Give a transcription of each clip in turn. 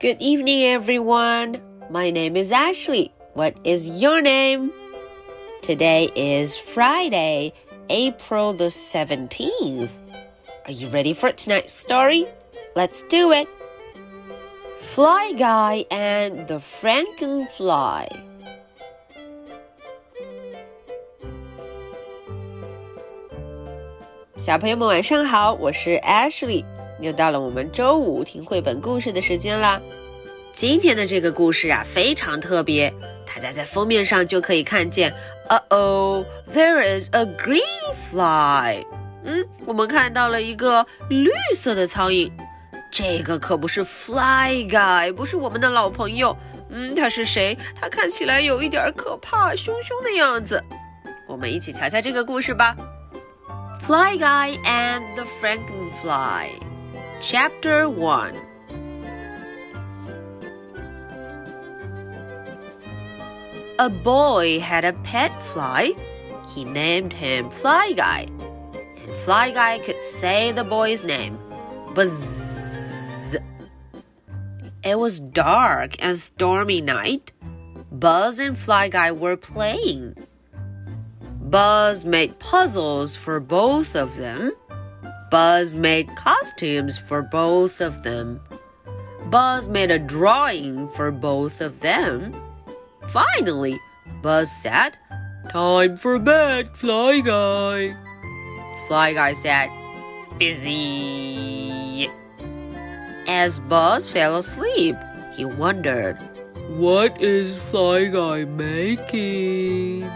Good evening, everyone. My name is Ashley. What is your name? Today is Friday, April the 17th. Are you ready for tonight's story? Let's do it. Fly Guy and the Frankenfly. 小朋友们晚上好，我是 Ashley， 又到了我们周五听绘本故事的时间啦。今天的这个故事啊非常特别，大家在封面上就可以看见，Uh oh, there is a green fly。嗯，我们看到了一个绿色的苍蝇，这个可不是 Fly Guy，不是我们的老朋友。嗯，他是谁？他看起来有一点可怕，凶凶的样子。我们一起瞧瞧这个故事吧。Fly Guy and the Frankenfly, Chapter 1. A boy had a pet fly. He named him Fly Guy. And Fly Guy could say the boy's name. Buzz. It was dark and stormy night. Buzz and Fly Guy were playing. Buzz made puzzles for both of them. Buzz made costumes for both of them. Buzz made a drawing for both of them. Finally, Buzz said, Time for bed, Fly Guy. Fly Guy said, Busy. As Buzz fell asleep, he wondered, What is Fly Guy making?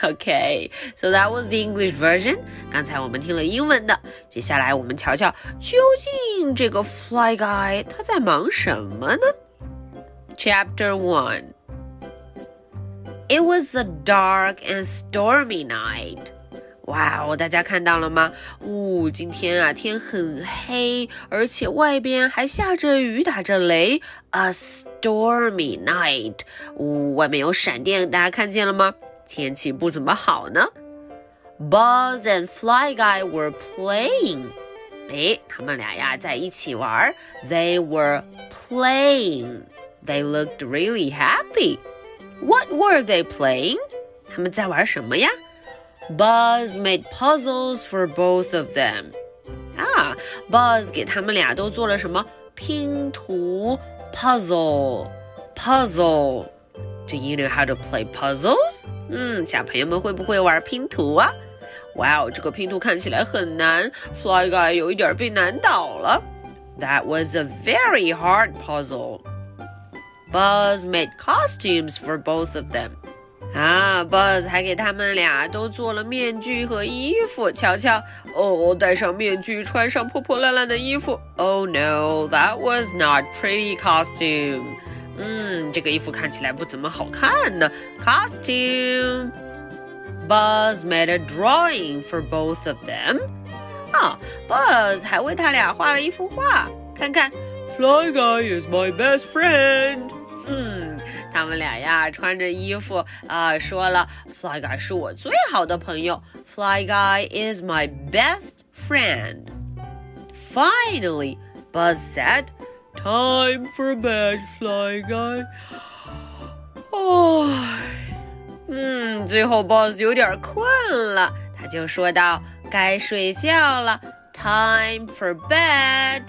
Okay, so that was the English version. 刚才我们听了英文的，接下来我们瞧瞧究竟这个 Fly Guy 他在忙什么呢？Chapter One. It was a dark and stormy night. 哇哦，大家看到了吗？呜、哦，今天啊天很黑，而且外边还下着雨，打着雷。A stormy night. 呜、哦，外面有闪电，大家看见了吗？ 天气不怎么好呢。Buzz and Fly Guy were playing。哎，他们俩呀在一起玩。They were playing. They looked really happy. What were they playing? 他们在玩什么呀？Buzz made puzzles for both of them. 啊，Buzz 给他们俩都做了什么？拼图 puzzle puzzle。Do you know how to play puzzles? 嗯，小朋友们会不会玩拼图啊？哇哦，这个拼图看起来很难，Fly Guy 有一点被难倒了。That was a very hard puzzle. Buzz made costumes for both of them. 啊，Buzz 还给他们俩都做了面具和衣服。瞧瞧，哦，戴上面具，穿上破破烂烂的衣服。Oh no, that was not pretty costume. 嗯，这个衣服看起来不怎么好看呢。Costume. Buzz made a drawing for both of them. 啊，Buzz 还为他俩画了一幅画，看看。Fly Guy is my best friend. 嗯，他们俩呀穿着衣服啊、呃，说了，Fly Guy 是我最好的朋友。Fly Guy is my best friend. Finally, Buzz said. time for bed, fly Guy. Oh. guy。哦，嗯，最后 Buzz 有点困了，他就说道：“该睡觉了，time for bed。”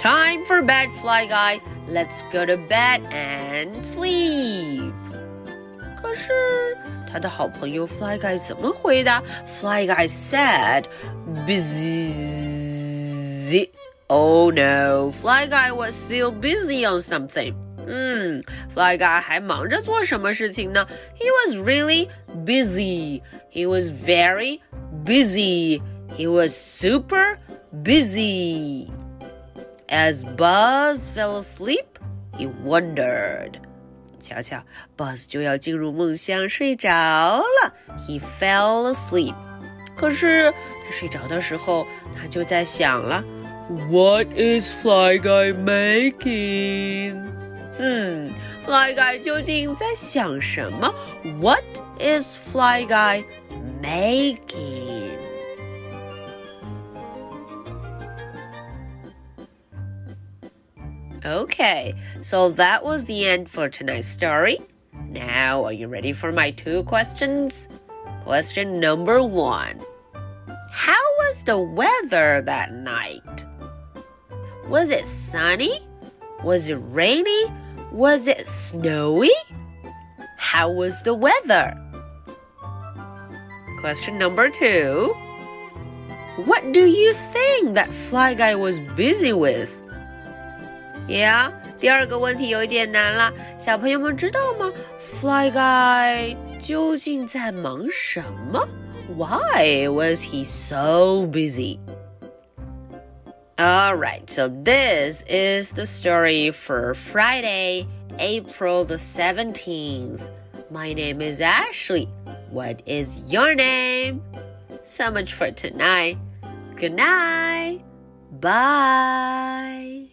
Time for bed, Fly Guy. Let's go to bed and sleep. 可是他的好朋友 Fly Guy 怎么回答？Fly Guy said, "Busy." Oh no, Fly Guy was still busy on something. 嗯，Fly Guy 还忙着做什么事情呢？He was really busy. He was very busy. He was super busy. As Buzz fell asleep, he wondered. 瞧瞧，Buzz 就要进入梦乡睡着了。He fell asleep. 可是他睡着的时候，他就在想了。 What is Fly Guy making? 嗯，Fly Guy 究竟在想什么？What is Fly Guy making? Okay, so that was the end for tonight's story. Now, are you ready for my two questions? Question number one How was the weather that night? Was it sunny? Was it rainy? Was it snowy? How was the weather? Question number two What do you think that fly guy was busy with? Yeah，第二个问题有一点难了，小朋友们知道吗？Fly Guy 究竟在忙什么？Why was he so busy? Alright, so this is the story for Friday, April the 17th. My name is Ashley. What is your name? So much for tonight. Good night. Bye.